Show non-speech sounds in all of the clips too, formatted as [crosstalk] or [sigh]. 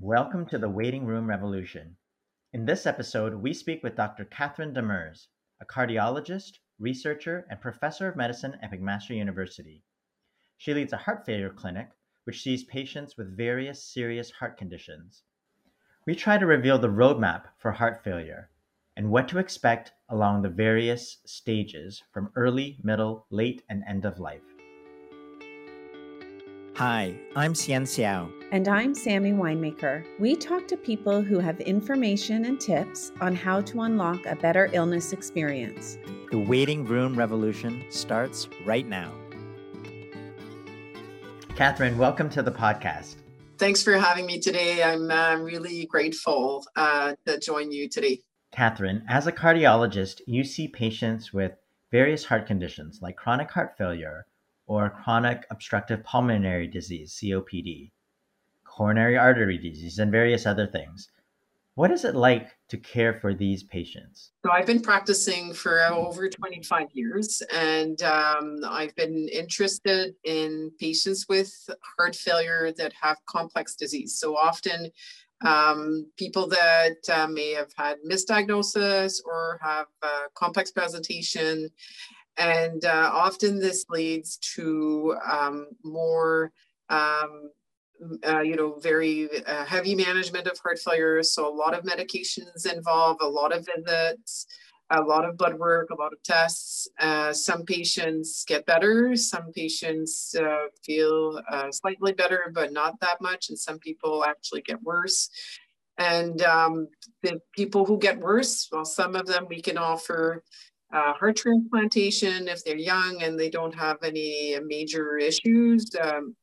Welcome to the Waiting Room Revolution. In this episode, we speak with Dr. Catherine Demers, a cardiologist, researcher, and professor of medicine at McMaster University. She leads a heart failure clinic which sees patients with various serious heart conditions. We try to reveal the roadmap for heart failure and what to expect along the various stages from early, middle, late, and end of life. Hi, I'm Hsien Seow. And I'm Sammy Winemaker. We talk to people who have information and tips on how to unlock a better illness experience. The waiting room revolution starts right now. Catherine, welcome to the podcast. Thanks for having me today. I'm uh, really grateful uh, to join you today. Catherine, as a cardiologist, you see patients with various heart conditions like chronic heart failure, or chronic obstructive pulmonary disease, COPD, coronary artery disease, and various other things. What is it like to care for these patients? So, I've been practicing for over 25 years, and um, I've been interested in patients with heart failure that have complex disease. So, often um, people that uh, may have had misdiagnosis or have a complex presentation and uh, often this leads to um, more, um, uh, you know, very uh, heavy management of heart failure. So a lot of medications involved, a lot of visits, a lot of blood work, a lot of tests. Uh, some patients get better. Some patients uh, feel uh, slightly better, but not that much. And some people actually get worse. And um, the people who get worse, well, some of them we can offer uh, heart transplantation if they're young and they don't have any major issues, um,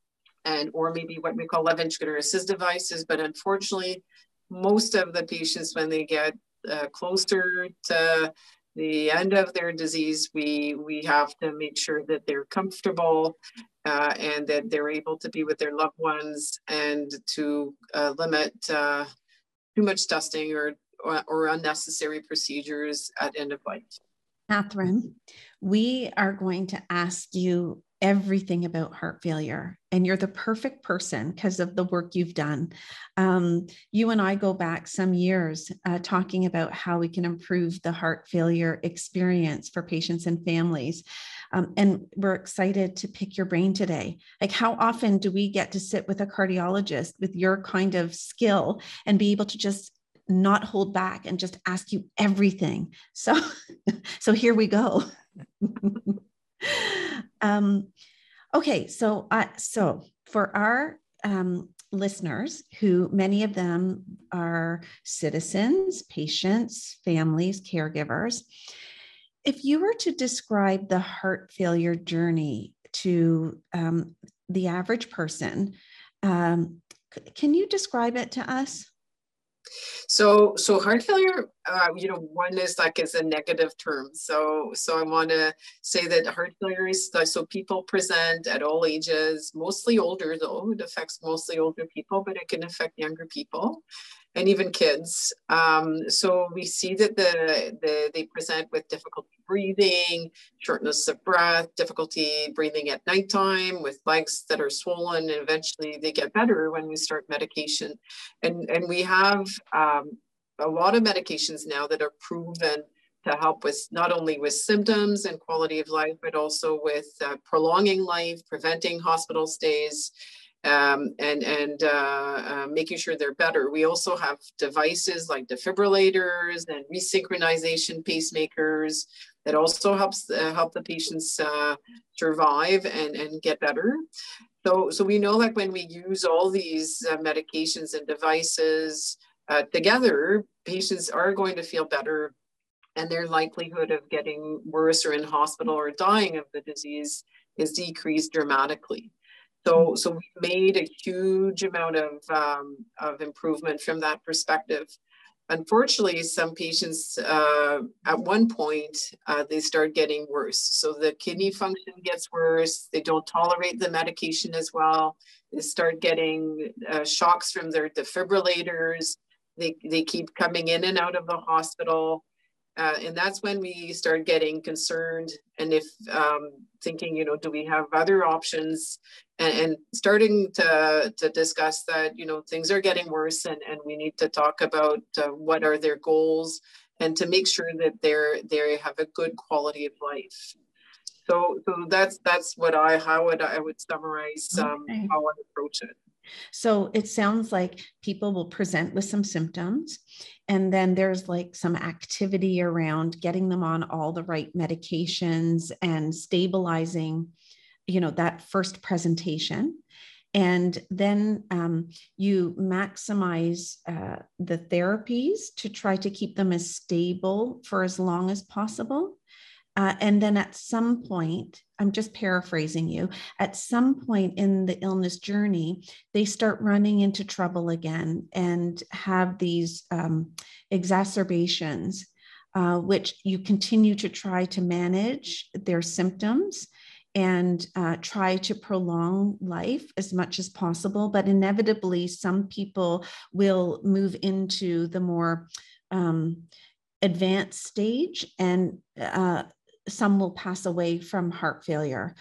and or maybe what we call ventricular assist devices. But unfortunately, most of the patients, when they get uh, closer to the end of their disease, we we have to make sure that they're comfortable uh, and that they're able to be with their loved ones and to uh, limit uh, too much testing or, or unnecessary procedures at end of life. Catherine, we are going to ask you everything about heart failure, and you're the perfect person because of the work you've done. Um, you and I go back some years uh, talking about how we can improve the heart failure experience for patients and families. Um, and we're excited to pick your brain today. Like, how often do we get to sit with a cardiologist with your kind of skill and be able to just not hold back and just ask you everything. So, [laughs] so here we go. [laughs] um, okay, so uh, so for our um, listeners, who many of them are citizens, patients, families, caregivers, if you were to describe the heart failure journey to um, the average person, um, can you describe it to us? So, so heart failure, uh, you know, one is like is a negative term. So, so I want to say that heart failure is so people present at all ages, mostly older though. It affects mostly older people, but it can affect younger people and even kids. Um, so we see that the, the they present with difficulty breathing, shortness of breath, difficulty breathing at nighttime with legs that are swollen, and eventually they get better when we start medication. And, and we have um, a lot of medications now that are proven to help with not only with symptoms and quality of life, but also with uh, prolonging life, preventing hospital stays, um, and and uh, uh, making sure they're better. We also have devices like defibrillators and resynchronization pacemakers that also helps uh, help the patients uh, survive and, and get better. So, so we know that when we use all these uh, medications and devices uh, together, patients are going to feel better and their likelihood of getting worse or in hospital or dying of the disease is decreased dramatically. So, so we made a huge amount of, um, of improvement from that perspective. Unfortunately, some patients uh, at one point uh, they start getting worse. So the kidney function gets worse. They don't tolerate the medication as well. They start getting uh, shocks from their defibrillators. They, they keep coming in and out of the hospital. Uh, and that's when we start getting concerned and if um, thinking, you know, do we have other options and, and, starting to, to discuss that, you know, things are getting worse and, and we need to talk about uh, what are their goals and to make sure that they're, they have a good quality of life. So, so that's, that's what I, how would I would summarize um, okay. how I approach it. So it sounds like people will present with some symptoms, and then there's like some activity around getting them on all the right medications and stabilizing, you know, that first presentation. And then um, you maximize uh, the therapies to try to keep them as stable for as long as possible. Uh, and then at some point, I'm just paraphrasing you, at some point in the illness journey, they start running into trouble again and have these um, exacerbations, uh, which you continue to try to manage their symptoms and uh, try to prolong life as much as possible. But inevitably, some people will move into the more um, advanced stage and uh, some will pass away from heart failure.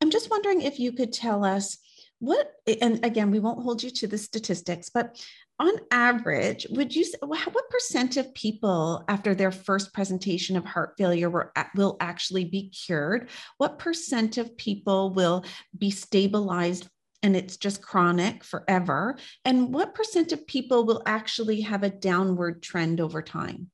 I'm just wondering if you could tell us what, and again, we won't hold you to the statistics, but on average, would you what percent of people after their first presentation of heart failure were, will actually be cured? What percent of people will be stabilized and it's just chronic forever? And what percent of people will actually have a downward trend over time?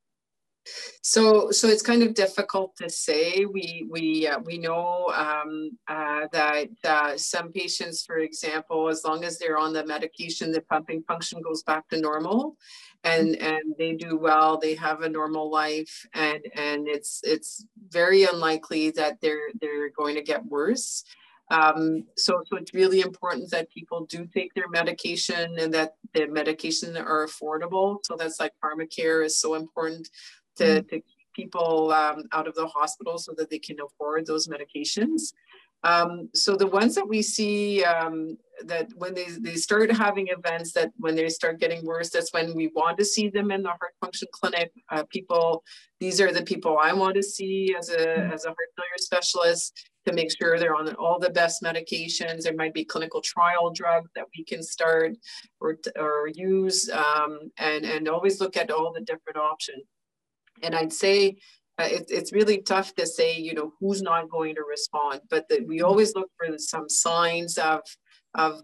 So, so it's kind of difficult to say. We we uh, we know um, uh, that uh, some patients, for example, as long as they're on the medication, the pumping function goes back to normal, and and they do well. They have a normal life, and and it's it's very unlikely that they're they're going to get worse. Um, so, so it's really important that people do take their medication and that the medication are affordable. So that's like pharmacare is so important to, mm. to keep people um, out of the hospital so that they can afford those medications. Um, so the ones that we see um, that when they, they start having events that when they start getting worse, that's when we want to see them in the heart function clinic. Uh, people, these are the people I want to see as a, mm. as a heart failure specialist to make sure they're on all the best medications. There might be clinical trial drugs that we can start or, or use um, and, and always look at all the different options. And I'd say uh, it, it's really tough to say, you know, who's not going to respond, but that we always look for some signs of, of,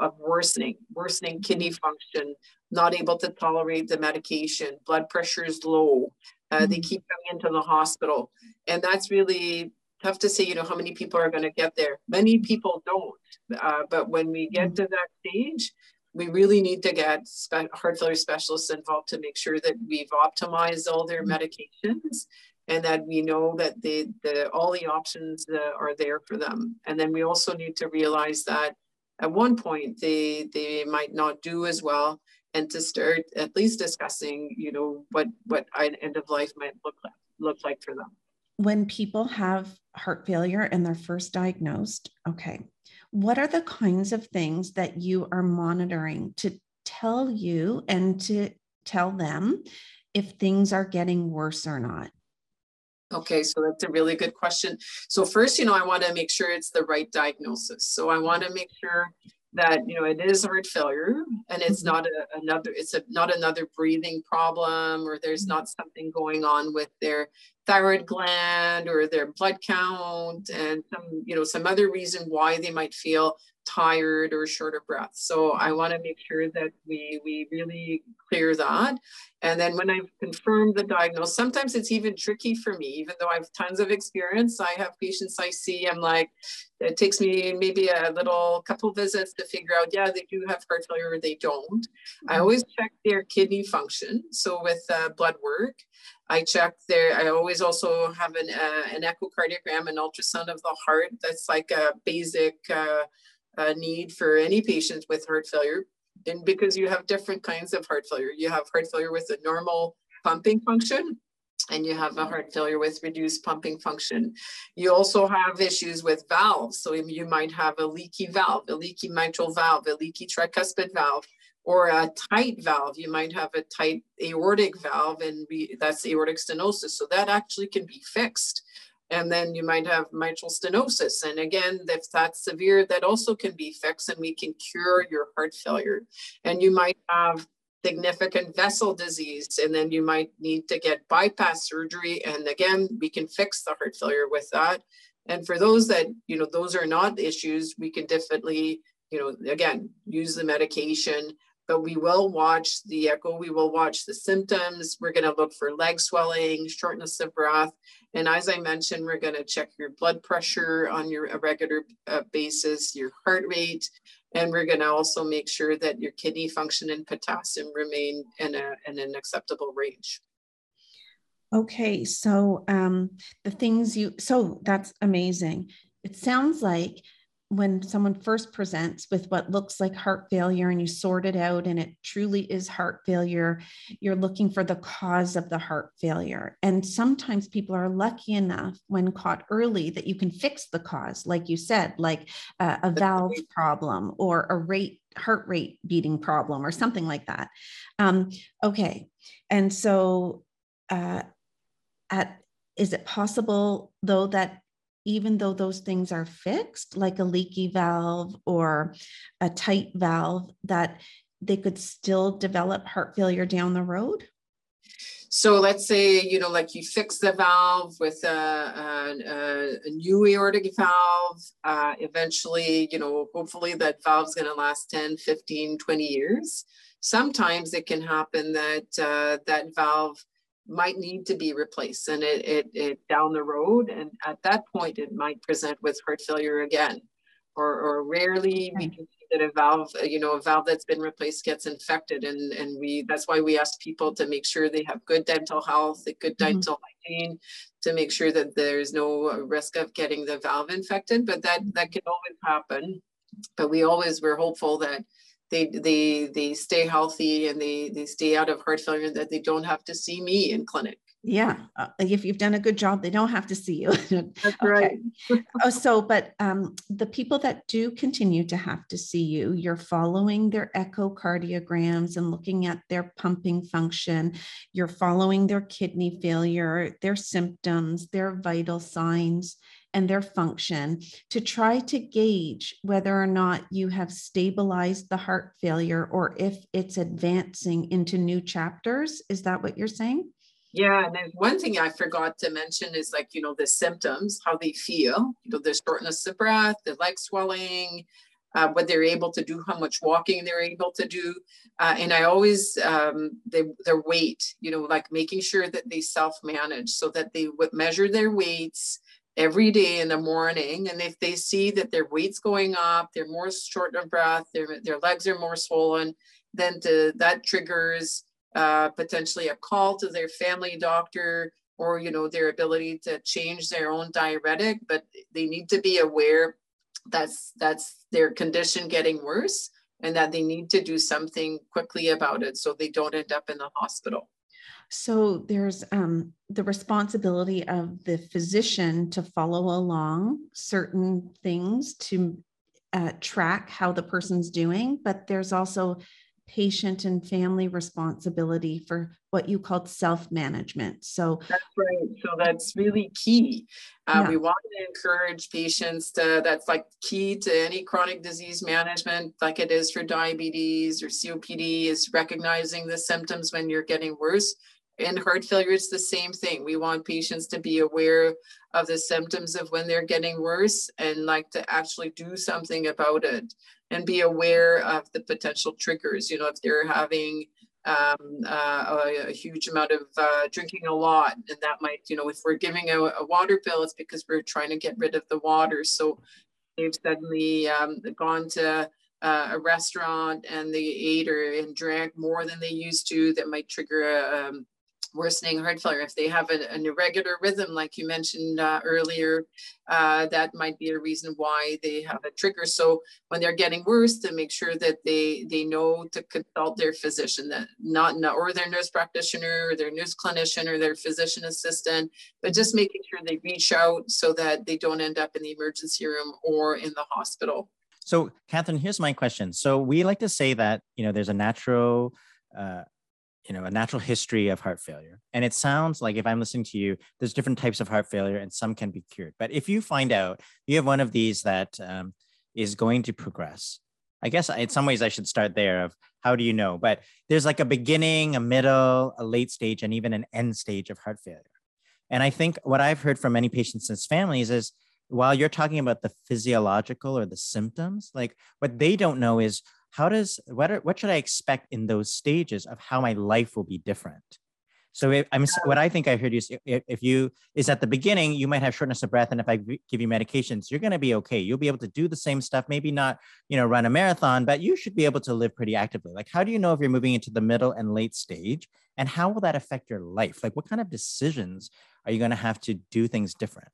of worsening, worsening kidney function, not able to tolerate the medication, blood pressure is low, uh, mm-hmm. they keep coming into the hospital. And that's really tough to say, you know, how many people are going to get there. Many people don't. Uh, but when we get mm-hmm. to that stage, we really need to get heart failure specialists involved to make sure that we've optimized all their mm-hmm. medications and that we know that they, the, all the options uh, are there for them. And then we also need to realize that at one point they, they might not do as well and to start at least discussing, you know, what, what an end of life might look like, look like for them. When people have heart failure and they're first diagnosed, okay, what are the kinds of things that you are monitoring to tell you and to tell them if things are getting worse or not? Okay, so that's a really good question. So first, you know, I want to make sure it's the right diagnosis. So I want to make sure that you know it is heart failure and it's mm-hmm. not a, another it's a, not another breathing problem or there's mm-hmm. not something going on with their thyroid gland or their blood count and some you know some other reason why they might feel tired or short of breath. So I want to make sure that we we really clear that. And then when I've confirmed the diagnosis, sometimes it's even tricky for me, even though I have tons of experience. I have patients I see, I'm like, it takes me maybe a little couple visits to figure out, yeah, they do have heart failure or they don't. I mm-hmm. always check their kidney function. So with uh, blood work, I check there. I always also have an, uh, an echocardiogram, an ultrasound of the heart. That's like a basic uh, uh, need for any patient with heart failure. And because you have different kinds of heart failure, you have heart failure with a normal pumping function, and you have a heart failure with reduced pumping function. You also have issues with valves. So you might have a leaky valve, a leaky mitral valve, a leaky tricuspid valve. or a tight valve. You might have a tight aortic valve, and we, that's aortic stenosis. So that actually can be fixed. And then you might have mitral stenosis. And again, if that's severe, that also can be fixed and we can cure your heart failure. And you might have significant vessel disease, and then you might need to get bypass surgery. And again, we can fix the heart failure with that. And for those that, you know, those are not issues, we can definitely, you know, again, use the medication but we will watch the echo. We will watch the symptoms. We're going to look for leg swelling, shortness of breath. And as I mentioned, we're going to check your blood pressure on your a regular uh, basis, your heart rate, and we're going to also make sure that your kidney function and potassium remain in, a, in an acceptable range. Okay, so um, the things you, so that's amazing. It sounds like when someone first presents with what looks like heart failure and you sort it out and it truly is heart failure, you're looking for the cause of the heart failure. And sometimes people are lucky enough when caught early that you can fix the cause, like you said, like a, a valve problem or a rate heart rate beating problem or something like that. Um, okay, and so uh, at is it possible though that even though those things are fixed, like a leaky valve or a tight valve, that they could still develop heart failure down the road? So let's say, you know, like you fix the valve with a, a, a new aortic valve. Uh, eventually, you know, hopefully that valve's going to last 10, 15, 20 years. Sometimes it can happen that uh, that valve might need to be replaced and it, it, it down the road. And at that point, it might present with heart failure again. Or, or rarely we can see that a valve, you know, a valve that's been replaced gets infected. And, and we that's why we ask people to make sure they have good dental health, a good mm-hmm. dental hygiene, to make sure that there's no risk of getting the valve infected. But that that can always happen. But we always we're hopeful that they they they stay healthy and they they stay out of heart failure that they don't have to see me in clinic. Yeah uh, if you've done a good job they don't have to see you. [laughs] That's right. [laughs] Oh, so but um, the people that do continue to have to see you you're following their echocardiograms and looking at their pumping function. You're following their kidney failure their symptoms their vital signs and their function to try to gauge whether or not you have stabilized the heart failure or if it's advancing into new chapters. Is that what you're saying? Yeah, and then one thing I forgot to mention is like, you know, the symptoms, how they feel, you know, the shortness of breath, the leg swelling, uh, what they're able to do, how much walking they're able to do. Uh, and I always, um, they, their weight, you know, like making sure that they self manage so that they would measure their weights, every day in the morning. And if they see that their weight's going up, they're more short of breath, their, their legs are more swollen, then to, that triggers uh, potentially a call to their family doctor or you know their ability to change their own diuretic but they need to be aware that's that's their condition getting worse and that they need to do something quickly about it so they don't end up in the hospital so there's um, the responsibility of the physician to follow along certain things to uh, track how the person's doing, but there's also patient and family responsibility for what you called self-management. So that's right. So that's really key. Uh, yeah. We want to encourage patients to, that's like key to any chronic disease management, like it is for diabetes or COPD, is recognizing the symptoms when you're getting worse in heart failure, it's the same thing. We want patients to be aware of the symptoms of when they're getting worse and like to actually do something about it and be aware of the potential triggers. You know, if they're having um, uh, a, a, huge amount of uh, drinking a lot, and that might, you know, if we're giving a, a, water pill, it's because we're trying to get rid of the water. So they've suddenly um, gone to uh, a restaurant and they ate or and drank more than they used to, that might trigger a, um, worsening heart failure. If they have a, an irregular rhythm, like you mentioned uh, earlier, uh, that might be a reason why they have a trigger. So when they're getting worse, to make sure that they they know to consult their physician, that not, not or their nurse practitioner, or their nurse clinician, or their physician assistant, but just making sure they reach out so that they don't end up in the emergency room or in the hospital. So, Catherine, here's my question. So, we like to say that you know there's a natural, uh, you know, a natural history of heart failure, and it sounds like if I'm listening to you, there's different types of heart failure, and some can be cured. But if you find out you have one of these that um, is going to progress, I guess in some ways I should start there. Of how do you know? But there's like a beginning, a middle, a late stage, and even an end stage of heart failure. And I think what I've heard from many patients and families is while you're talking about the physiological or the symptoms, like what they don't know is how does what are, what should I expect in those stages of how my life will be different. So if, I'm what I think I heard you say, if you is at the beginning you might have shortness of breath, and if I give you medications, you're going to be okay. You'll be able to do the same stuff, maybe not you know run a marathon, but you should be able to live pretty actively. Like how do you know if you're moving into the middle and late stage, and how will that affect your life? Like what kind of decisions are you going to have to do things different?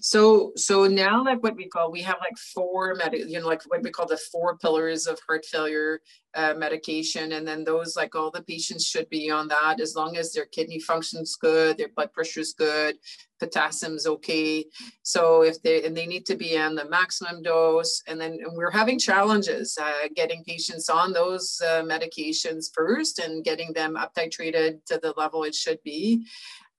So so now like what we call we have like four med you know like what we call the four pillars of heart failure uh, medication and then those like all the patients should be on that as long as their kidney function's good their blood pressure's good potassium's okay. So if they and they need to be on the maximum dose and then and we're having challenges uh, getting patients on those uh, medications first and getting them up titrated to the level it should be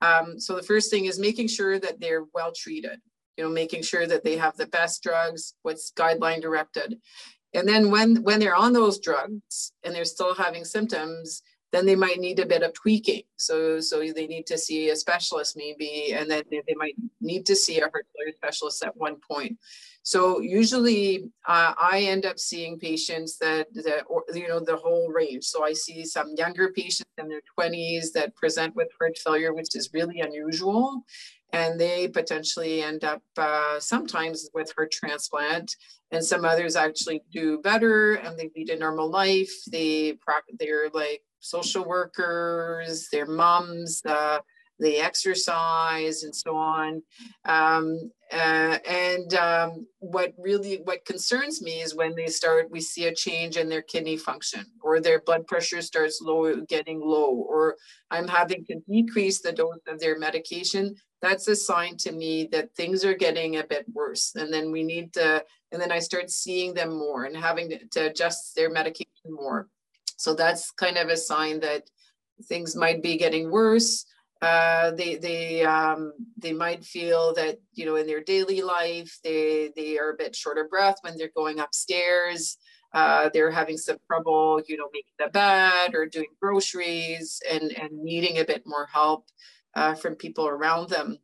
um, so the first thing is making sure that they're well treated, you know, making sure that they have the best drugs, what's guideline directed. And then when, when they're on those drugs and they're still having symptoms, then they might need a bit of tweaking. So, so they need to see a specialist maybe, and then they, they might need to see a heart failure specialist at one point. So usually uh, I end up seeing patients that, that you know, the whole range. So I see some younger patients in their 20s that present with heart failure, which is really unusual. And they potentially end up uh, sometimes with heart transplant, and some others actually do better and they lead a normal life. They they're like social workers, their moms, uh, they exercise and so on. Um, uh, and um, what really what concerns me is when they start, we see a change in their kidney function, or their blood pressure starts low, getting low, or I'm having to decrease the dose of their medication. That's a sign to me that things are getting a bit worse, and then we need to. And then I start seeing them more and having to, to adjust their medication more. So that's kind of a sign that things might be getting worse. Uh, they they um, they might feel that you know in their daily life they they are a bit short of breath when they're going upstairs. Uh, they're having some trouble, you know, making the bed or doing groceries and and needing a bit more help uh, from people around them.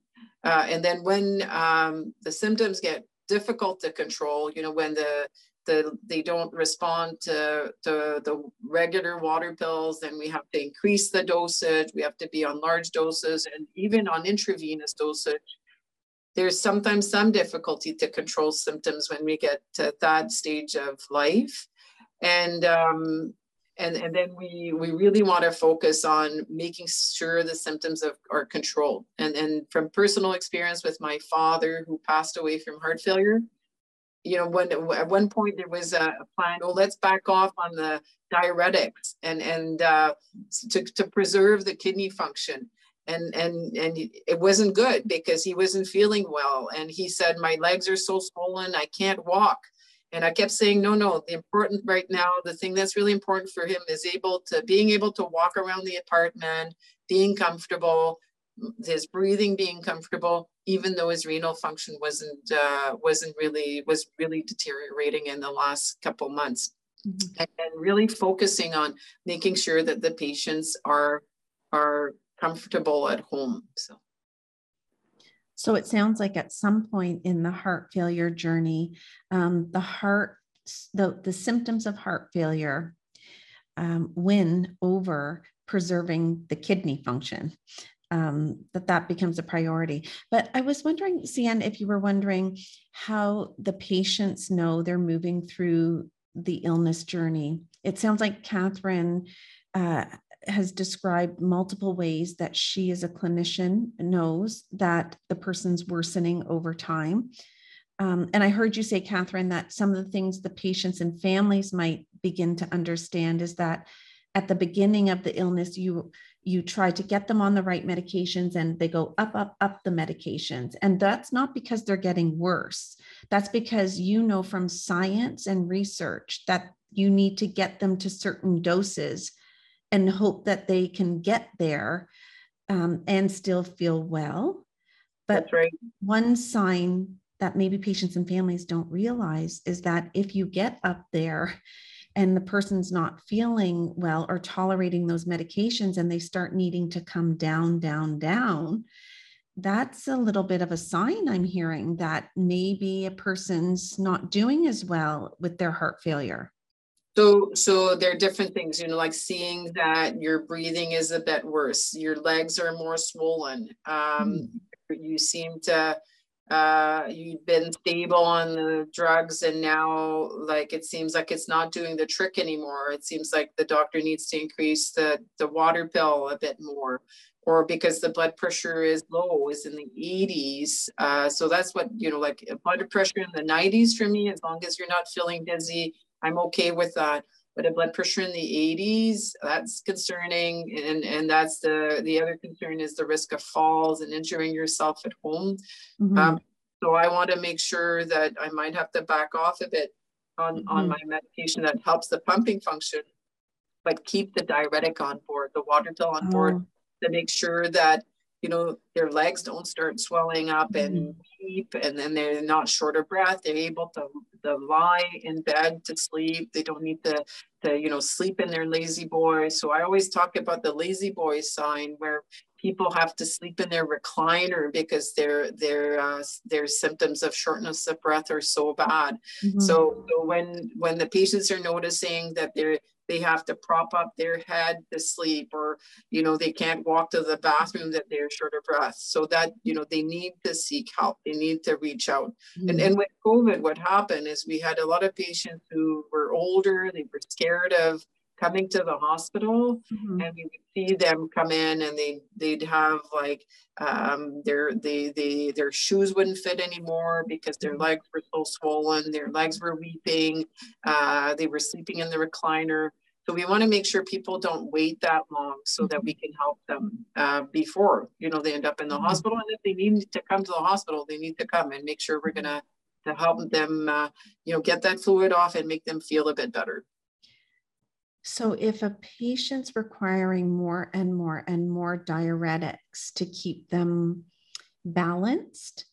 Uh, and then when um, the symptoms get difficult to control, you know, when the the, they don't respond to, to the regular water pills, then we have to increase the dosage. We have to be on large doses and even on intravenous dosage. There's sometimes some difficulty to control symptoms when we get to that stage of life. And um, and, and then we, we really want to focus on making sure the symptoms of, are controlled. And, and from personal experience with my father who passed away from heart failure, you know, when at one point there was a plan, oh, let's back off on the diuretics and and uh, to to preserve the kidney function. And and and it wasn't good because he wasn't feeling well, and he said, my legs are so swollen, I can't walk. And I kept saying, no, no, the important right now, the thing that's really important for him is able to being able to walk around the apartment, being comfortable, his breathing being comfortable, even though his renal function wasn't uh, wasn't really was really deteriorating in the last couple months, mm-hmm. and, and really focusing on making sure that the patients are are comfortable at home. So. So it sounds like at some point in the heart failure journey, um, the heart, the, the symptoms of heart failure um, win over preserving the kidney function um, that that becomes a priority. But I was wondering, Hsien, if you were wondering how the patients know they're moving through the illness journey. It sounds like Catherine uh, has described multiple ways that she, as a clinician, knows that the person's worsening over time. Um, and I heard you say, Catherine, that some of the things the patients and families might begin to understand is that at the beginning of the illness you you try to get them on the right medications and they go up up up the medications. And that's not because they're getting worse. That's because you know from science and research that you need to get them to certain doses and hope that they can get there um, and still feel well. But right. one sign that maybe patients and families don't realize is that if you get up there and the person's not feeling well or tolerating those medications and they start needing to come down, down, down, that's a little bit of a sign I'm hearing that maybe a person's not doing as well with their heart failure. So, so there are different things, you know, like seeing that your breathing is a bit worse, your legs are more swollen. Um, mm. You seem to uh, you've been stable on the drugs and now like it seems like it's not doing the trick anymore. It seems like the doctor needs to increase the the water pill a bit more or because the blood pressure is low is in the 80s uh, so that's what you know like blood pressure in the 90s for me as long as you're not feeling dizzy i'm okay with that but a blood pressure in the 80s that's concerning and and that's the the other concern is the risk of falls and injuring yourself at home mm-hmm. um, so i want to make sure that i might have to back off a bit on mm-hmm. on my medication that helps the pumping function but keep the diuretic on board the water pill on board oh. to make sure that you know their legs don't start swelling up and mm-hmm. weep and then they're not short of breath they're able to, to lie in bed to sleep they don't need to to you know sleep in their La-Z-Boy so i always talk about the La-Z-Boy sign where people have to sleep in their recliner because their their uh, their symptoms of shortness of breath are so bad mm-hmm. so, so when when the patients are noticing that they're they have to prop up their head to sleep or you know they can't walk to the bathroom that they're short of breath so that you know they need to seek help they need to reach out mm-hmm. and, and with covid what happened is we had a lot of patients who were older they were scared of coming to the hospital mm-hmm. and we would see them come in and they they'd have like um, their they, they their shoes wouldn't fit anymore because their mm-hmm. legs were so swollen their legs were weeping uh, they were sleeping in the recliner so we want to make sure people don't wait that long so that we can help them uh, before you know they end up in the mm-hmm. hospital. And if they need to come to the hospital they need to come and make sure we're gonna to help them uh, you know get that fluid off and make them feel a bit better. So, if a patient's requiring more and more and more diuretics to keep them balanced,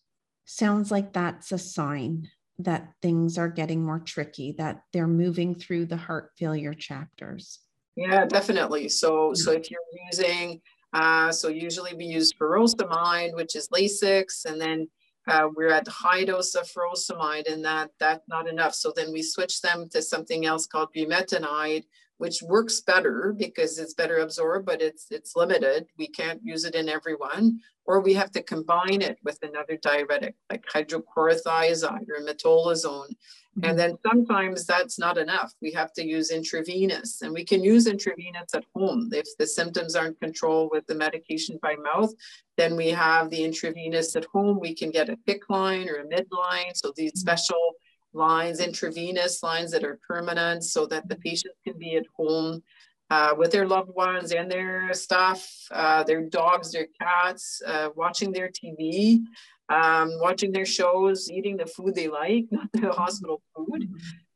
sounds like that's a sign that things are getting more tricky, that they're moving through the heart failure chapters. Yeah, definitely. So, so if you're using, uh, so usually we use furosemide, which is Lasix, and then uh, we're at the high dose of furosemide, and that that's not enough. So then we switch them to something else called bumetanide, which works better because it's better absorbed, but it's it's limited. We can't use it in everyone, or we have to combine it with another diuretic like hydrochlorothiazide or metolazone. Mm-hmm. And then sometimes that's not enough. We have to use intravenous, and we can use intravenous at home. If the symptoms aren't controlled with the medication by mouth, then we have the intravenous at home. We can get a PICC line or a midline. So these mm-hmm. special lines, intravenous lines that are permanent so that the patients can be at home uh, with their loved ones and their staff, uh, their dogs, their cats, uh, watching their TV, um, watching their shows, eating the food they like, [laughs] not the hospital food,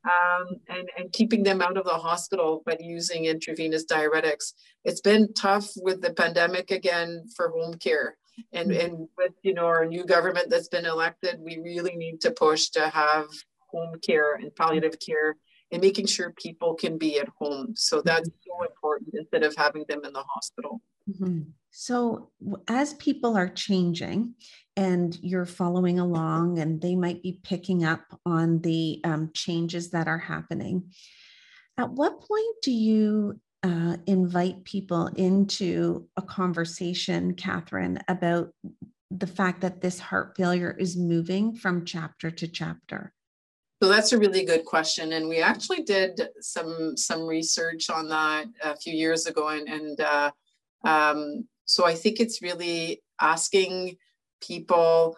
um, and, and keeping them out of the hospital by using intravenous diuretics. It's been tough with the pandemic again for home care. And, and with you know our new government that's been elected, we really need to push to have home care and palliative care and making sure people can be at home. So that's so important instead of having them in the hospital. Mm-hmm. So, as people are changing and you're following along, and they might be picking up on the um, changes that are happening, at what point do you uh, invite people into a conversation, Catherine, about the fact that this heart failure is moving from chapter to chapter? So that's a really good question, and we actually did some some research on that a few years ago, and and uh, um, so I think it's really asking people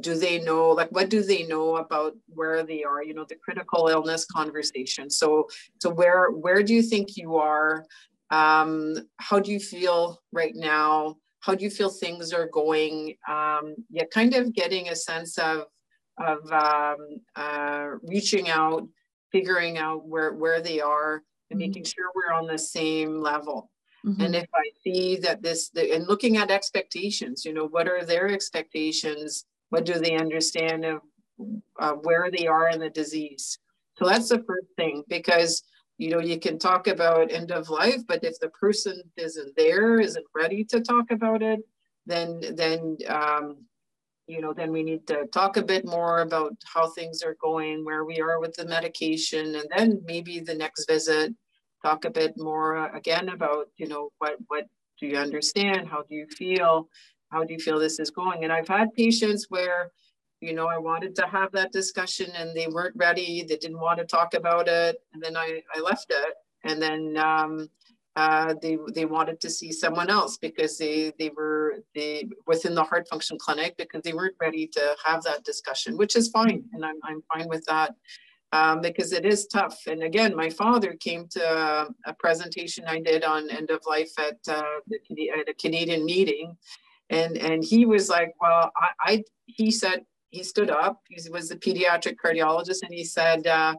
do they know like what do they know about where they are you know the critical illness conversation so so where where do you think you are Um, how do you feel right now? How do you feel things are going? Um, yeah, kind of getting a sense of of um, uh, reaching out, figuring out where where they are, and mm-hmm. making sure we're on the same level. Mm-hmm. And if I see that this, the, and looking at expectations, you know, what are their expectations? What do they understand of uh, where they are in the disease? So that's the first thing because you know you can talk about end of life, but if the person isn't there, isn't ready to talk about it, then then um, you know then we need to talk a bit more about how things are going, where we are with the medication, and then maybe the next visit talk a bit more uh, again about you know what what do you understand? How do you feel? How do you feel this is going? And i've had patients where you know i wanted to have that discussion and they weren't ready they didn't want to talk about it and then i, I left it. And then um, uh, they they wanted to see someone else because they they were they within the heart function clinic because they weren't ready to have that discussion, which is fine, and I'm I'm fine with that um, because it is tough. And again, my father came to a, presentation I did on end of life at, uh, the, at a Canadian meeting. And, and he was like, well, I, I he said, he stood up, he was a pediatric cardiologist, and he said uh,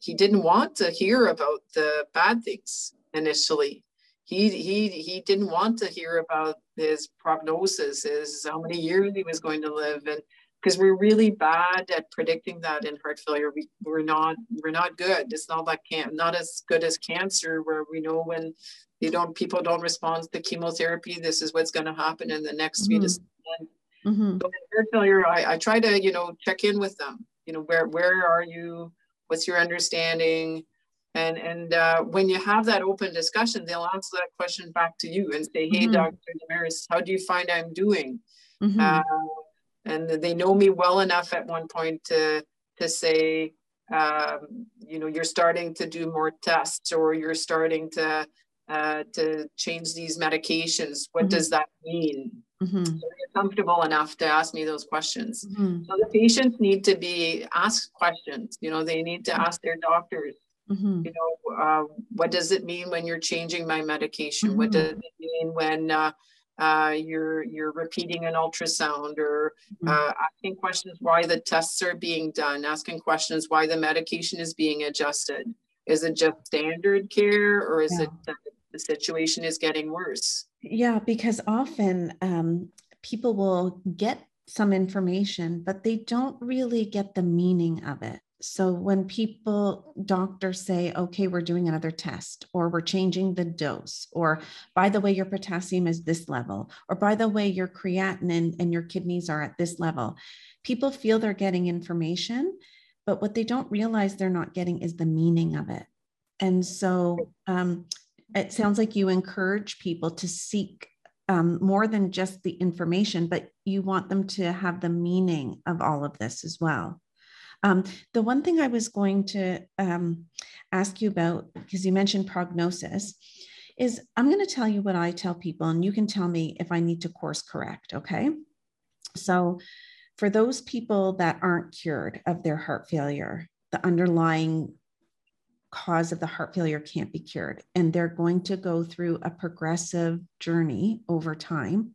he didn't want to hear about the bad things initially. He, he, he didn't want to hear about his prognosis, his how many years he was going to live. And because we're really bad at predicting that in heart failure. We, we're not we're not good. It's not like can not as good as cancer where we know when they don't people don't respond to chemotherapy. This is what's going to happen in the next mm-hmm. three to six. Mm-hmm. So in heart failure, I, I try to you know check in with them. You know where where are you? What's your understanding? And and uh, when you have that open discussion, they'll answer that question back to you and say, "Hey, mm-hmm. Dr. Demers, how do you find I'm doing?" Mm-hmm. Uh, and they know me well enough at one point to to say um, you know you're starting to do more tests or you're starting to uh, to change these medications what mm-hmm. does that mean mm-hmm. so you're comfortable enough to ask me those questions mm-hmm. so the patients need to be asked questions you know they need to ask their doctors mm-hmm. you know uh, what does it mean when you're changing my medication what mm-hmm. does it mean when uh, uh, you're you're repeating an ultrasound or mm-hmm. uh, asking questions why the tests are being done, asking questions why the medication is being adjusted. Is it just standard care or is yeah. it that the situation is getting worse? Yeah, because often um, people will get some information, but they don't really get the meaning of it so when people doctors say okay we're doing another test or we're changing the dose or by the way your potassium is this level or by the way your creatinine and your kidneys are at this level people feel they're getting information but what they don't realize they're not getting is the meaning of it. And so um, it sounds like you encourage people to seek um, more than just the information but you want them to have the meaning of all of this as well um, the one thing I was going to um, ask you about, because you mentioned prognosis, is I'm going to tell you what I tell people, and you can tell me if I need to course correct. Okay. So, for those people that aren't cured of their heart failure, the underlying cause of the heart failure can't be cured, and they're going to go through a progressive journey over time.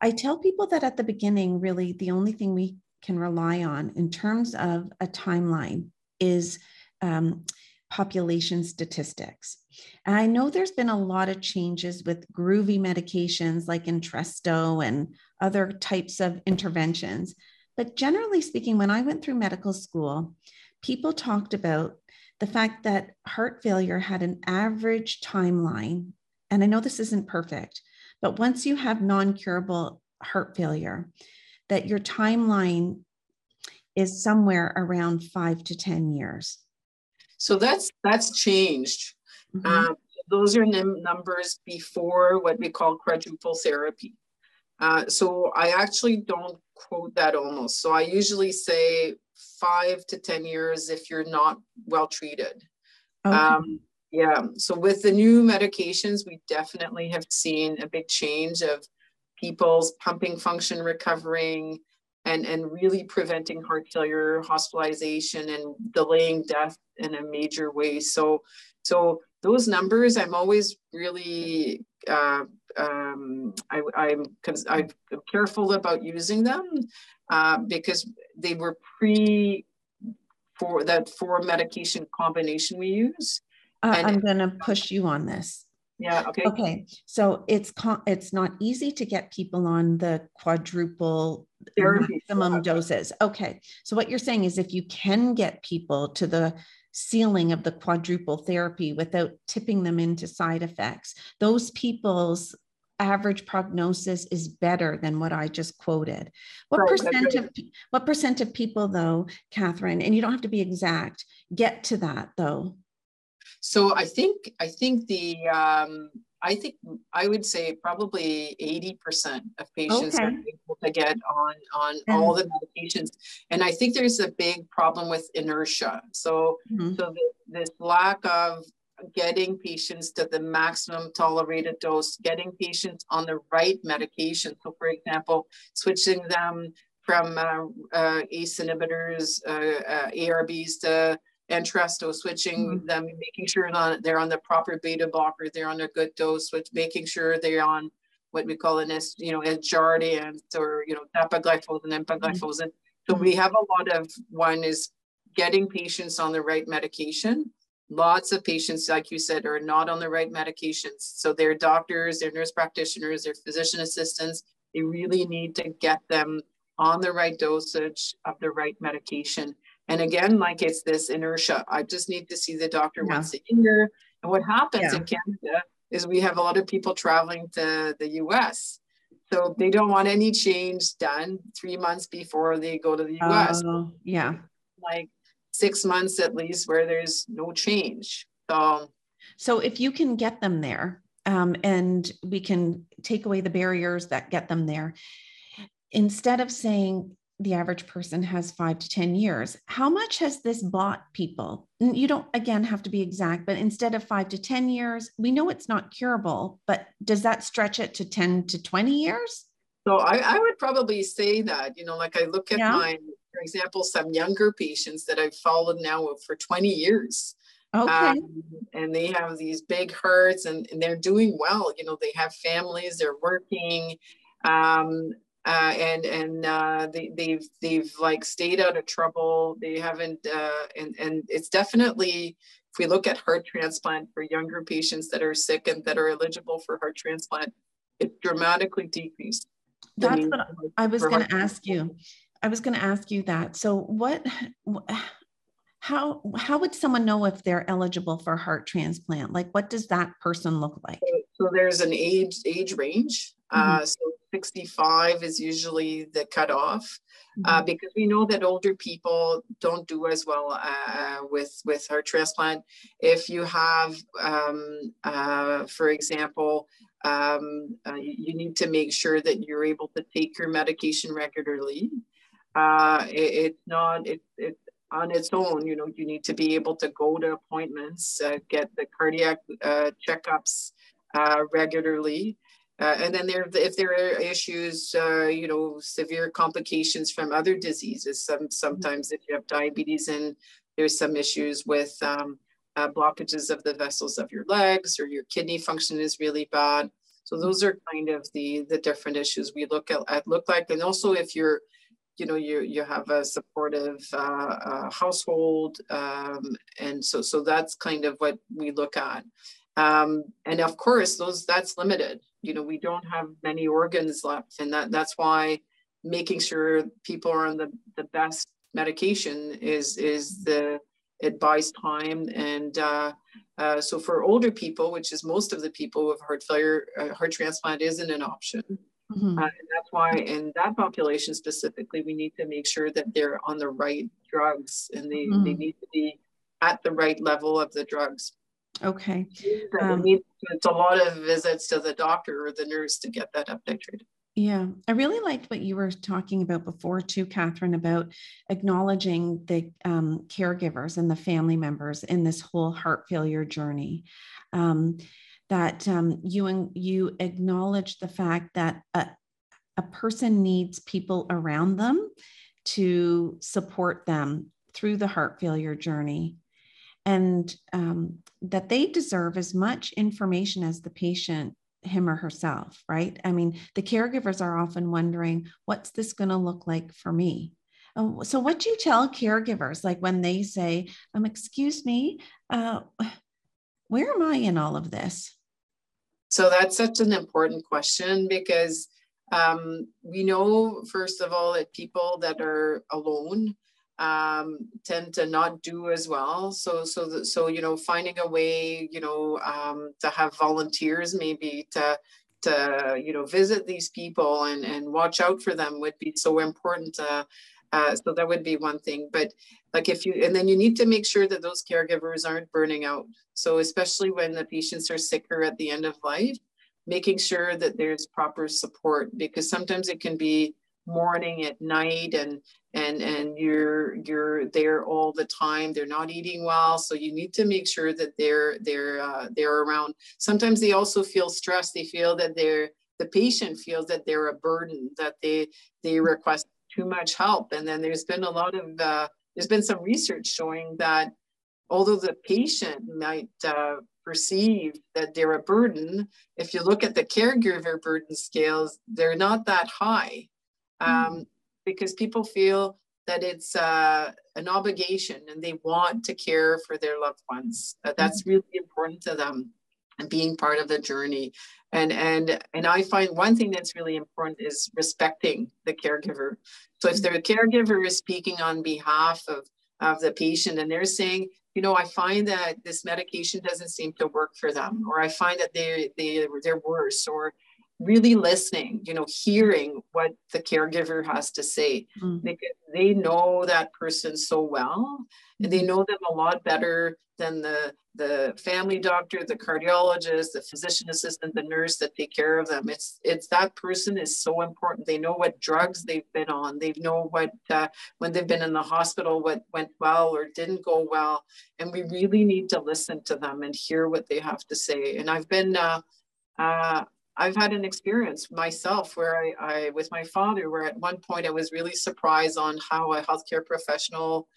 I tell people that at the beginning, really, the only thing we can rely on in terms of a timeline is um, population statistics. And I know there's been a lot of changes with groovy medications like Entresto and other types of interventions. But generally speaking, when I went through medical school, people talked about the fact that heart failure had an average timeline. And I know this isn't perfect, but once you have non curable heart failure, that your timeline is somewhere around five to 10 years. So that's that's changed. Mm-hmm. Um, those are num- numbers before what we call quadruple therapy. Uh, so I actually don't quote that almost. So I usually say five to 10 years if you're not well treated. Okay. Um, yeah. So with the new medications, we definitely have seen a big change of people's pumping function recovering and, and really preventing heart failure, hospitalization, and delaying death in a major way. So, So those numbers, I'm always really uh, um, I, I'm I'm careful about using them uh, because they were pre for that four medication combination we use. Uh, I'm going to push you on this. Yeah. Okay. Okay. So it's it's not easy to get people on the quadruple Therapy. maximum doses. Okay. So what you're saying is if you can get people to the ceiling of the quadruple therapy without tipping them into side effects, those people's average prognosis is better than what I just quoted. What right, percent of what percent of people though, Catherine, and you don't have to be exact, get to that though? So I think I think the um, I think I would say probably 80% of patients okay. are able to get on on mm-hmm. all the medications. And I think there's a big problem with inertia. So mm-hmm. so this lack of getting patients to the maximum tolerated dose, getting patients on the right medication. So for example, switching them from uh, uh, ACE inhibitors, uh, uh ARBs to Entresto, switching mm-hmm. them, making sure on, they're on the proper beta blocker, they're on a good dose, which making sure they're on what we call an S, you know, Jardiance or, you know, dapagliflozin, empagliflozin. Mm-hmm. So we have a lot of, one is getting patients on the right medication. Lots of patients, like you said, are not on the right medications. So their doctors, their nurse practitioners, their physician assistants, they really need to get them on the right dosage of the right medication. And again, like it's this inertia. I just need to see the doctor yeah. once a year. And what happens yeah. in Canada is we have a lot of people traveling to the US. So they don't want any change done three months before they go to the US. Uh, yeah. Like six months at least where there's no change. So, so if you can get them there um, and we can take away the barriers that get them there, instead of saying the average person has five to 10 years. How much has this bought people? You don't, again, have to be exact, but instead of five to 10 years, we know it's not curable, but does that stretch it to 10 to 20 years? So I, I would probably say that, you know, like I look at yeah. my, for example, some younger patients that I've followed now for 20 years. Okay. Um, and they have these big hearts and, and they're doing well. You know, they have families, they're working. Um, uh, and and uh, they, they've they've like stayed out of trouble. They haven't, uh, and and it's definitely if we look at heart transplant for younger patients that are sick and that are eligible for heart transplant, it dramatically decreased. That's what I was going to ask you. I was going to ask you that. So what? How how would someone know if they're eligible for heart transplant? Like, what does that person look like? So, so there's an age age range. Mm-hmm. Uh, so 65 is usually the cutoff. Uh, mm-hmm. because we know that older people don't do as well uh, with with heart transplant. If you have, um, uh, for example, um, uh, you need to make sure that you're able to take your medication regularly. Uh, it, it's not it, it on its own. You know, you need to be able to go to appointments, uh, get the cardiac checkups regularly. Uh, and then there, if there are issues, uh, you know, severe complications from other diseases, some, sometimes if you have diabetes and there's some issues with um, uh, blockages of the vessels of your legs or your kidney function is really bad. So those are kind of the the different issues we look at, at look like. And also if you're, you know, you you have a supportive uh, uh, household, um, and so so that's kind of what we look at. Um, and of course, those that's limited you know we don't have many organs left and that that's why making sure people are on the, the best medication is is the advised time and uh, uh, so for older people which is most of the people with heart failure uh, heart transplant isn't an option mm-hmm. Uh, and that's why in that population specifically we need to make sure that they're on the right drugs and they, mm-hmm. they need to be at the right level of the drugs Okay. Um, it's a lot of visits to the doctor or the nurse to get that updated. Yeah, I really liked what you were talking about before, too, Catherine, about acknowledging the um, caregivers and the family members in this whole heart failure journey. Um, that um, you you acknowledge the fact that a, a person needs people around them to support them through the heart failure journey and um, that they deserve as much information as the patient him or herself right? I mean the caregivers are often wondering what's this going to look like for me? So what do you tell caregivers like when they say um excuse me uh, where am i in all of this? So that's such an important question because um, we know first of all that people that are alone um, tend to not do as well. So, so, the, so you know, finding a way, you know, um, to have volunteers maybe to to you know visit these people and and watch out for them would be so important. Uh, uh, so that would be one thing. But like if you and then you need to make sure that those caregivers aren't burning out. So especially when the patients are sicker at the end of life, making sure that there's proper support because sometimes it can be morning at night and and and you're you're there all the time. They're not eating well. So you need to make sure that they're they're uh, they're around. Sometimes they also feel stressed. They feel that they're the patient feels that they're a burden that they they request too much help. And then there's been a lot of uh, there's been some research showing that although the patient might uh, perceive that they're a burden if you look at the caregiver burden scales they're not that high um, mm-hmm because people feel that it's uh, an obligation and they want to care for their loved ones. Uh, that's mm-hmm. really important to them and being part of the journey. And and and I find one thing that's really important is respecting the caregiver. So if the caregiver is speaking on behalf of of the patient and they're saying, you know, I find that this medication doesn't seem to work for them, or I find that they they they're worse, or really listening, you know, hearing what the caregiver has to say mm. because they know that person so well and they mm-hmm. know them a lot better than the the family doctor, the cardiologist, the physician assistant, the nurse that take care of them. It's it's that person is so important. They know what drugs they've been on. They know what uh, when they've been in the hospital, what went well or didn't go well, and we really need to listen to them and hear what they have to say. And I've been uh, uh, I've had an experience myself where I, I, with my father, where at one point I was really surprised on how a healthcare professional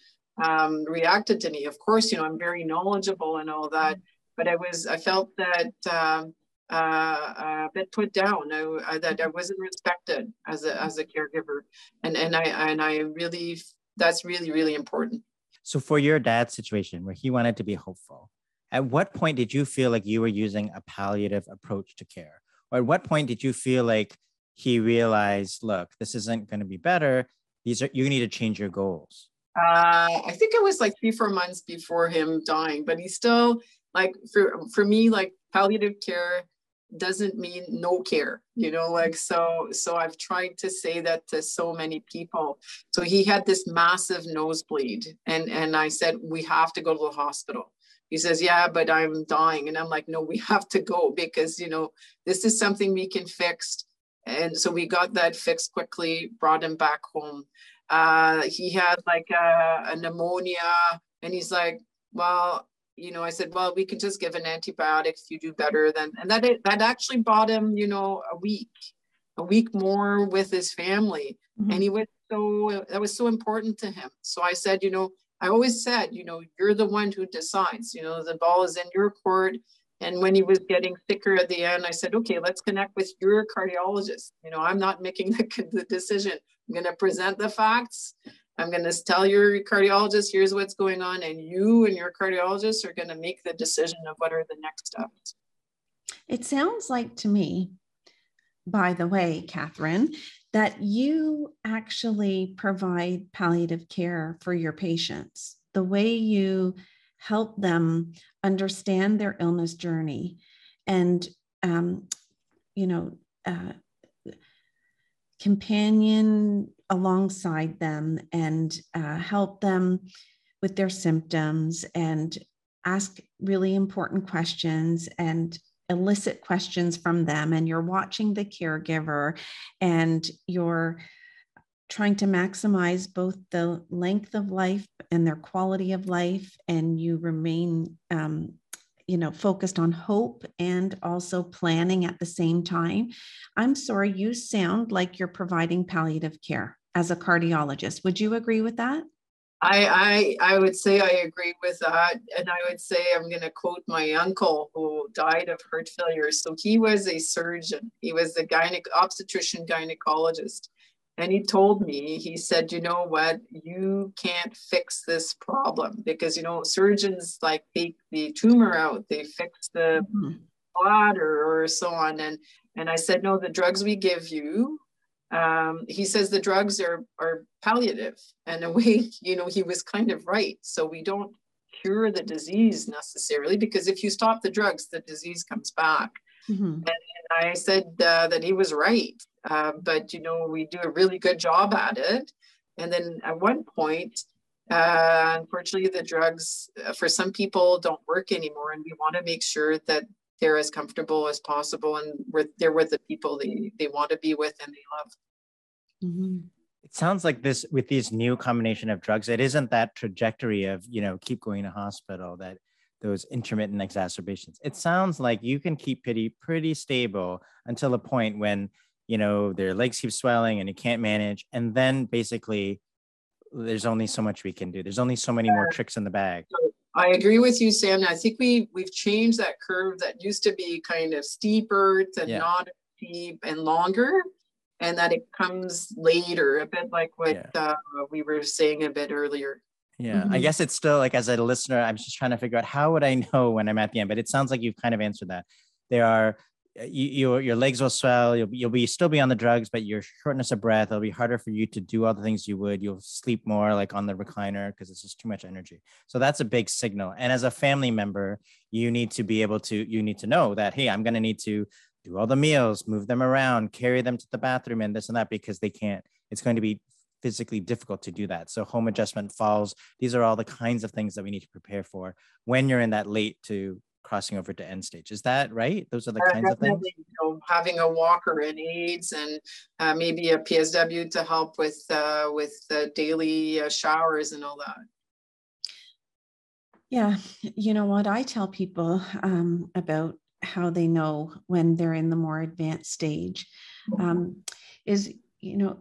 um, reacted to me. Of course, you know, I'm very knowledgeable and all that, but I was, I felt that um, uh, a bit put down, I, I, that I wasn't respected as a, as a caregiver. And, and I, and I really, that's really, really important. So for your dad's situation where he wanted to be hopeful, at what point did you feel like you were using a palliative approach to care? Or at what point did you feel like he realized look this isn't going to be better. These are you need to change your goals uh, i think it was like three four months before him dying but he still like for for me like palliative care doesn't mean no care you know like so so i've tried to say that to so many people. So he had this massive nosebleed and and i said we have to go to the hospital he says yeah but i'm dying. And i'm like no we [laughs] have to go because you know this is something we can fix. And so we got that fixed quickly brought him back home. Uh, he had like a, a pneumonia and he's like well you know i said well we can just give an antibiotic if you do better then and that that actually bought him you know a week a week more with his family. Mm-hmm. and he was so that was so important to him. So i said you know I always said, you know, you're the one who decides, you know, the ball is in your court. And when he was getting thicker at the end, I said, okay, let's connect with your cardiologist. You know, I'm not making [laughs] the, the decision. I'm going to present the facts. I'm going to tell your cardiologist, here's what's going on. And you and your cardiologist are going to make the decision of what are the next steps. It sounds like to me, by the way, Catherine, that you actually provide palliative care for your patients. The way you help them understand their illness journey and, um, you know, uh, companion alongside them and uh, help them with their symptoms and ask really important questions and elicit questions from them and you're watching the caregiver and you're trying to maximize both the length of life and their quality of life and you remain um, you know focused on hope and also planning at the same time. I'm sorry you sound like you're providing palliative care as a cardiologist. Would you agree with that I, I I would say I agree with that, and I would say I'm going to quote my uncle who died of heart failure. So he was a surgeon. He was a gyneco obstetrician gynecologist, and he told me he said, you know what, you can't fix this problem because you know surgeons like take the tumor out, they fix the mm-hmm. bladder or so on, and and I said, no, the drugs we give you um, he says the drugs are are palliative. And a [laughs] way you know he was kind of right. So we don't cure the disease necessarily because if you stop the drugs the disease comes back. Mm-hmm. and, and, i said uh, that he was right. Uh, but you know we do a really good job at it. And then at one point uh, unfortunately the drugs uh, for some people don't work anymore. And we want to make sure that they're as comfortable as possible and with, they're with the people they, they want to be with and they love. Mm-hmm. It sounds like this with these new combination of drugs, it isn't that trajectory of, you know, keep going to hospital, that those intermittent exacerbations. It sounds like you can keep pretty, pretty stable until a point when, you know, their legs keep swelling and you can't manage. And then basically there's only so much we can do. There's only so many more tricks in the bag. I agree with you, Sam. I think we we've changed that curve that used to be kind of steeper to yeah. not steep and longer, and that it comes later, a bit like what yeah. uh, we were saying a bit earlier. Yeah, mm-hmm. I guess it's still like as a listener, I'm just trying to figure out how would I [laughs] know when I'm at the end. But it sounds like you've kind of answered that. There are Uh, you, your your legs will swell. You'll you'll be still be on the drugs, but your shortness of breath. It'll be harder for you to do all the things you would. You'll sleep more, like on the recliner, because it's just too much energy. So that's a big signal. And as a family member, you need to be able to you need to know that hey, I'm going to need to do all the meals, move them around, carry them to the bathroom, and this and that because they can't. It's going to be physically difficult to do that. So home adjustment falls. These are all the kinds of things that we need to prepare for when you're in that late to crossing over to end stage. Is that right? Those are the uh, kinds of things. You know, having a walker and aids, and uh, maybe a PSW to help with uh, with the daily uh, showers and all that. Yeah, you know what I tell people um, about how they know when they're in the more advanced stage um, is you know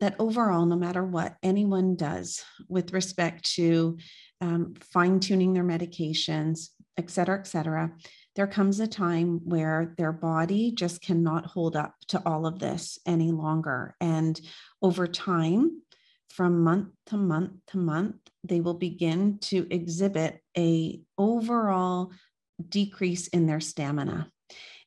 that overall, no matter what anyone does with respect to um, fine tuning their medications, et cetera, et cetera, there comes a time where their body just cannot hold up to all of this any longer. And over time, from month to month to month, they will begin to exhibit a overall decrease in their stamina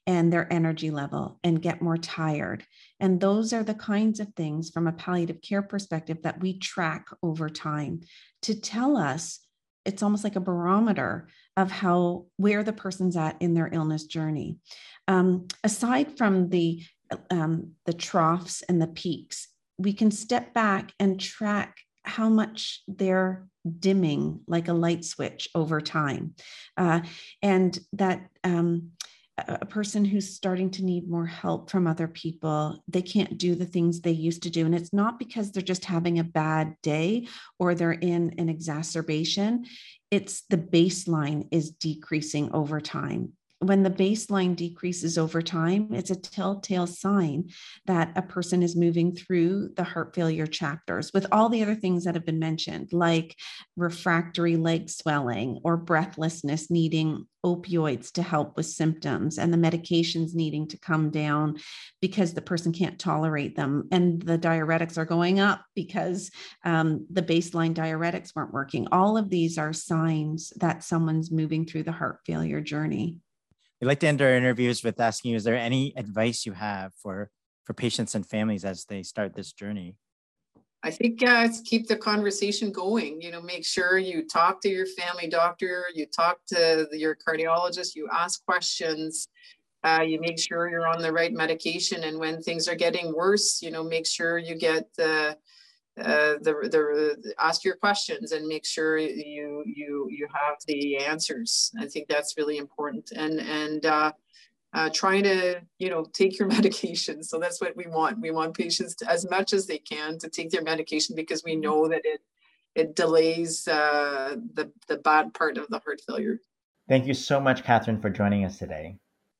and their energy level and get more tired. And those are the kinds of things from a palliative care perspective that we track over time to tell us it's almost like a barometer of how where the person's at in their illness journey. Um, aside from the um, the troughs and the peaks, we can step back and track how much they're dimming like a light switch over time, uh, and that um, a person who's starting to need more help from other people they can't do the things they used to do. And it's not because they're just having a bad day or they're in an exacerbation. It's the baseline is decreasing over time when the baseline decreases over time, it's a telltale sign that a person is moving through the heart failure chapters with all the other things that have been mentioned, like refractory leg swelling or breathlessness needing opioids to help with symptoms and the medications needing to come down because the person can't tolerate them. And the diuretics are going up because um, the baseline diuretics weren't working. All of these are signs that someone's moving through the heart failure journey we like to end our interviews with asking you, is there any advice you have for, for patients and families as they start this journey? I think uh, keep the conversation going. You know, make sure you talk to your family doctor, you talk to your cardiologist, you ask questions, uh, you make sure you're on the right medication. And when things are getting worse, you know, make sure you get the uh, the, the ask your questions and make sure you you you have the answers. I think that's really important. And and uh, uh, trying to you know take your [laughs] medication. So that's what we want. We want patients to, as much as they can to take their medication because we know that it it delays uh, the the bad part of the heart failure. Thank you so much, Catherine, for joining us today.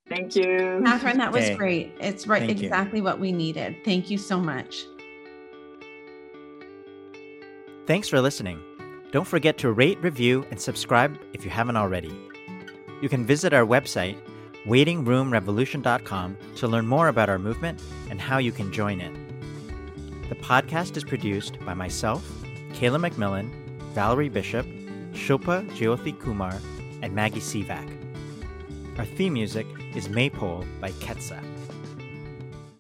Thank you, Catherine. That was okay. great. It's right Thank exactly you. what we needed. Thank you so much. Thanks for listening. Don't forget to rate, review, and subscribe if you haven't already. You can visit our website, waitingroomrevolution.com, to learn more about our movement and how you can join it. The podcast is produced by myself, Kayla McMillan, Valerie Bishop, Shilpa Jyothi Kumar, and Maggie Sivak. Our theme music is Maypole by Ketsa.